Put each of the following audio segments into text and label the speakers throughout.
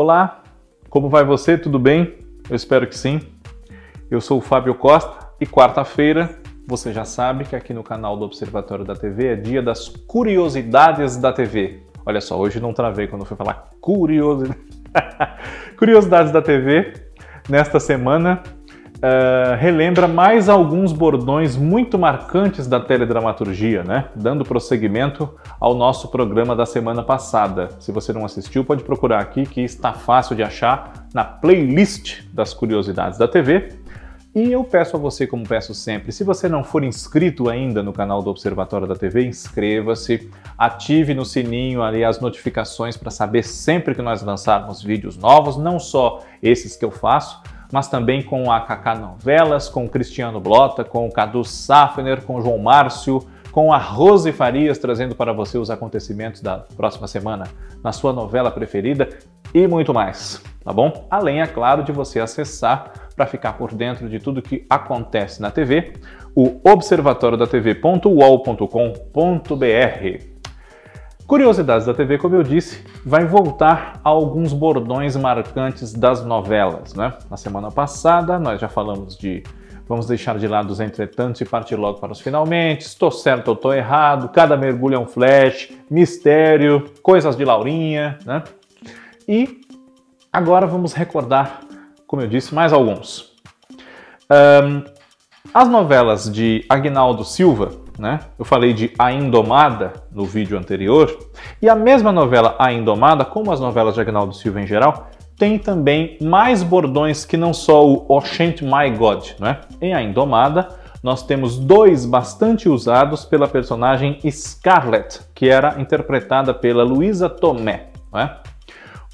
Speaker 1: Olá, como vai você? Tudo bem? Eu espero que sim. Eu sou o Fábio Costa e quarta-feira você já sabe que aqui no canal do Observatório da TV é dia das curiosidades da TV. Olha só, hoje não travei quando fui falar curiosidades. curiosidades da TV. Nesta semana uh, relembra mais alguns bordões muito marcantes da teledramaturgia, né? Dando prosseguimento ao nosso programa da semana passada. Se você não assistiu, pode procurar aqui que está fácil de achar na playlist das curiosidades da TV. E eu peço a você, como peço sempre, se você não for inscrito ainda no canal do Observatório da TV, inscreva-se, ative no sininho ali as notificações para saber sempre que nós lançarmos vídeos novos, não só esses que eu faço, mas também com a Kaká Novelas, com o Cristiano Blota, com o Cadu Safner, com o João Márcio, com a Rose Farias trazendo para você os acontecimentos da próxima semana na sua novela preferida e muito mais, tá bom? Além, é claro, de você acessar para ficar por dentro de tudo que acontece na TV, o observatoriodatv.uol.com.br. Curiosidades da TV, como eu disse, vai voltar a alguns bordões marcantes das novelas. Né? Na semana passada, nós já falamos de Vamos deixar de lado os entretantos e partir logo para os finalmente. Estou certo ou estou errado? Cada mergulho é um flash, mistério, coisas de Laurinha, né? E agora vamos recordar, como eu disse, mais alguns. Um, as novelas de Agnaldo Silva, né? Eu falei de A Indomada no vídeo anterior, e a mesma novela A Indomada, como as novelas de Agnaldo Silva em geral, tem também mais bordões que não só o Oshent My God, né? Em A Indomada, nós temos dois bastante usados pela personagem Scarlett, que era interpretada pela Luísa Tomé. Né?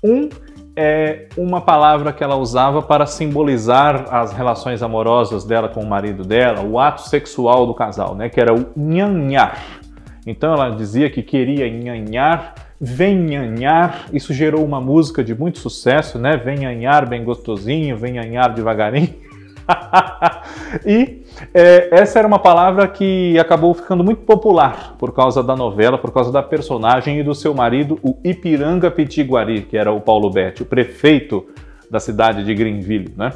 Speaker 1: Um é uma palavra que ela usava para simbolizar as relações amorosas dela com o marido dela, o ato sexual do casal, né, que era o nhanhar. Então ela dizia que queria nhanhar, venhanhar, isso gerou uma música de muito sucesso, né? Venhanhar bem gostosinho, venhanhar devagarinho. e é, essa era uma palavra que acabou ficando muito popular por causa da novela, por causa da personagem e do seu marido, o Ipiranga Pitiguari, que era o Paulo Betti, o prefeito da cidade de Greenville, né?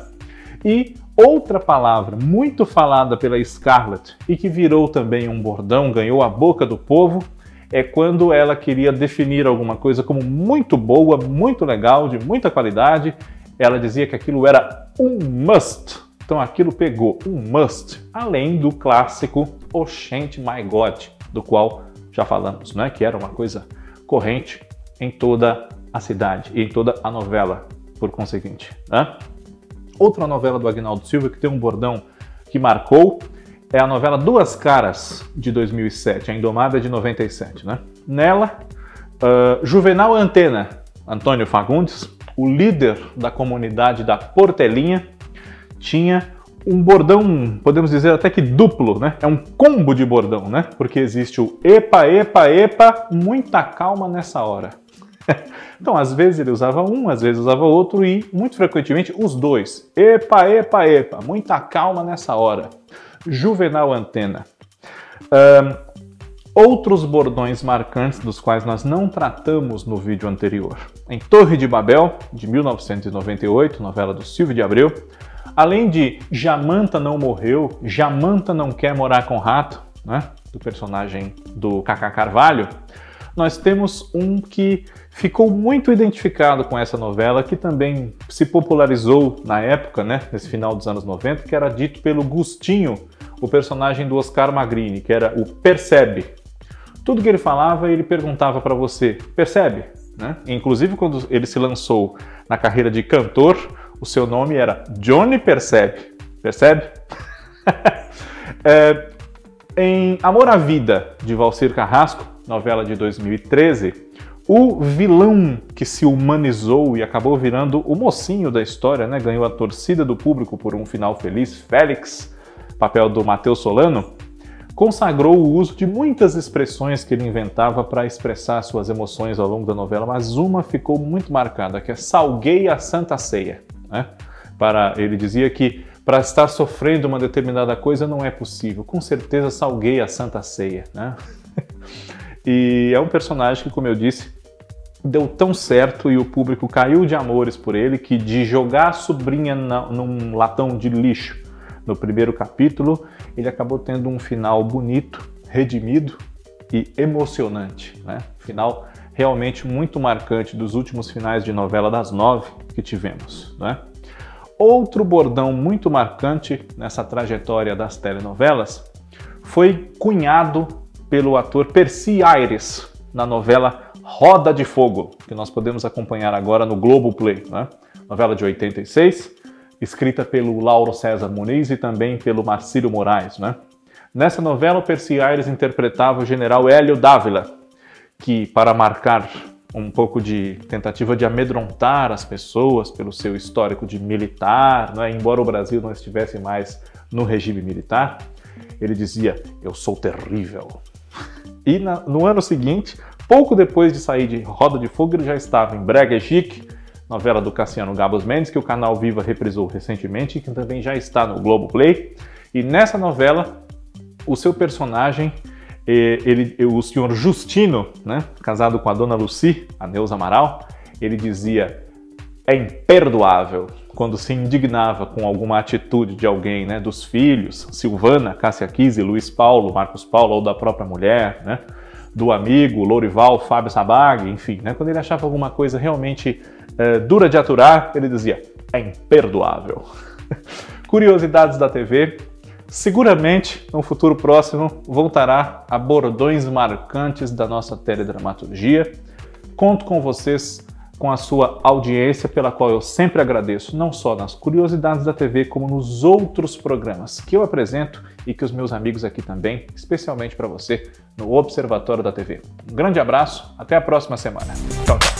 Speaker 1: E outra palavra muito falada pela Scarlett e que virou também um bordão, ganhou a boca do povo, é quando ela queria definir alguma coisa como muito boa, muito legal, de muita qualidade. Ela dizia que aquilo era um must, então aquilo pegou um must, além do clássico Oxente My God, do qual já falamos, né? que era uma coisa corrente em toda a cidade e em toda a novela, por conseguinte. Né? Outra novela do Agnaldo Silva que tem um bordão que marcou é a novela Duas Caras, de 2007, a Indomada de 97. Né? Nela, uh, Juvenal Antena, Antônio Fagundes, o líder da comunidade da Portelinha, tinha um bordão, podemos dizer até que duplo, né? É um combo de bordão, né? Porque existe o epa, epa, epa, muita calma nessa hora. então, às vezes ele usava um, às vezes usava outro e, muito frequentemente, os dois. Epa, epa, epa, muita calma nessa hora. Juvenal Antena. Um, outros bordões marcantes dos quais nós não tratamos no vídeo anterior. Em Torre de Babel, de 1998, novela do Silvio de Abreu, Além de Jamanta não morreu, Jamanta não quer morar com rato, né? do personagem do Cacá Carvalho, nós temos um que ficou muito identificado com essa novela, que também se popularizou na época, né, nesse final dos anos 90, que era dito pelo Gustinho, o personagem do Oscar Magrini, que era o Percebe. Tudo que ele falava, ele perguntava para você, percebe? Né? Inclusive, quando ele se lançou na carreira de cantor, o seu nome era Johnny Percebe. Percebe? é, em Amor à Vida, de Valcir Carrasco, novela de 2013, o vilão que se humanizou e acabou virando o mocinho da história, né? ganhou a torcida do público por um final feliz, Félix, papel do Matheus Solano, consagrou o uso de muitas expressões que ele inventava para expressar suas emoções ao longo da novela, mas uma ficou muito marcada, que é salguei a Santa Ceia. Né? Para, ele dizia que para estar sofrendo uma determinada coisa não é possível. Com certeza salguei a Santa Ceia. Né? e é um personagem que, como eu disse, deu tão certo e o público caiu de amores por ele que de jogar a sobrinha na, num latão de lixo no primeiro capítulo, ele acabou tendo um final bonito, redimido e emocionante. Né? Final realmente muito marcante dos últimos finais de novela das nove que tivemos. Né? Outro bordão muito marcante nessa trajetória das telenovelas foi cunhado pelo ator Percy Aires na novela Roda de Fogo, que nós podemos acompanhar agora no Globo Play, né? novela de 86, escrita pelo Lauro César Muniz e também pelo Marcílio Moraes. Né? Nessa novela, Percy Aires interpretava o general Hélio Dávila, que, para marcar um pouco de tentativa de amedrontar as pessoas pelo seu histórico de militar, né? embora o Brasil não estivesse mais no regime militar, ele dizia: Eu sou terrível. E na, no ano seguinte, pouco depois de sair de Roda de Fogo, ele já estava em Brega Chic, novela do Cassiano Gabos Mendes, que o canal Viva reprisou recentemente e que também já está no Globo Play. E nessa novela, o seu personagem ele, o senhor Justino, né, casado com a dona Lucy, a Neuza Amaral, ele dizia: é imperdoável quando se indignava com alguma atitude de alguém, né, dos filhos, Silvana, Cássia Kise, Luiz Paulo, Marcos Paulo ou da própria mulher, né, do amigo Lourival, Fábio Sabag, enfim, né, quando ele achava alguma coisa realmente é, dura de aturar, ele dizia: é imperdoável. Curiosidades da TV, Seguramente, no futuro próximo, voltará a bordões marcantes da nossa teledramaturgia. Conto com vocês, com a sua audiência, pela qual eu sempre agradeço, não só nas curiosidades da TV, como nos outros programas que eu apresento e que os meus amigos aqui também, especialmente para você, no Observatório da TV. Um grande abraço, até a próxima semana. Tchau, tchau.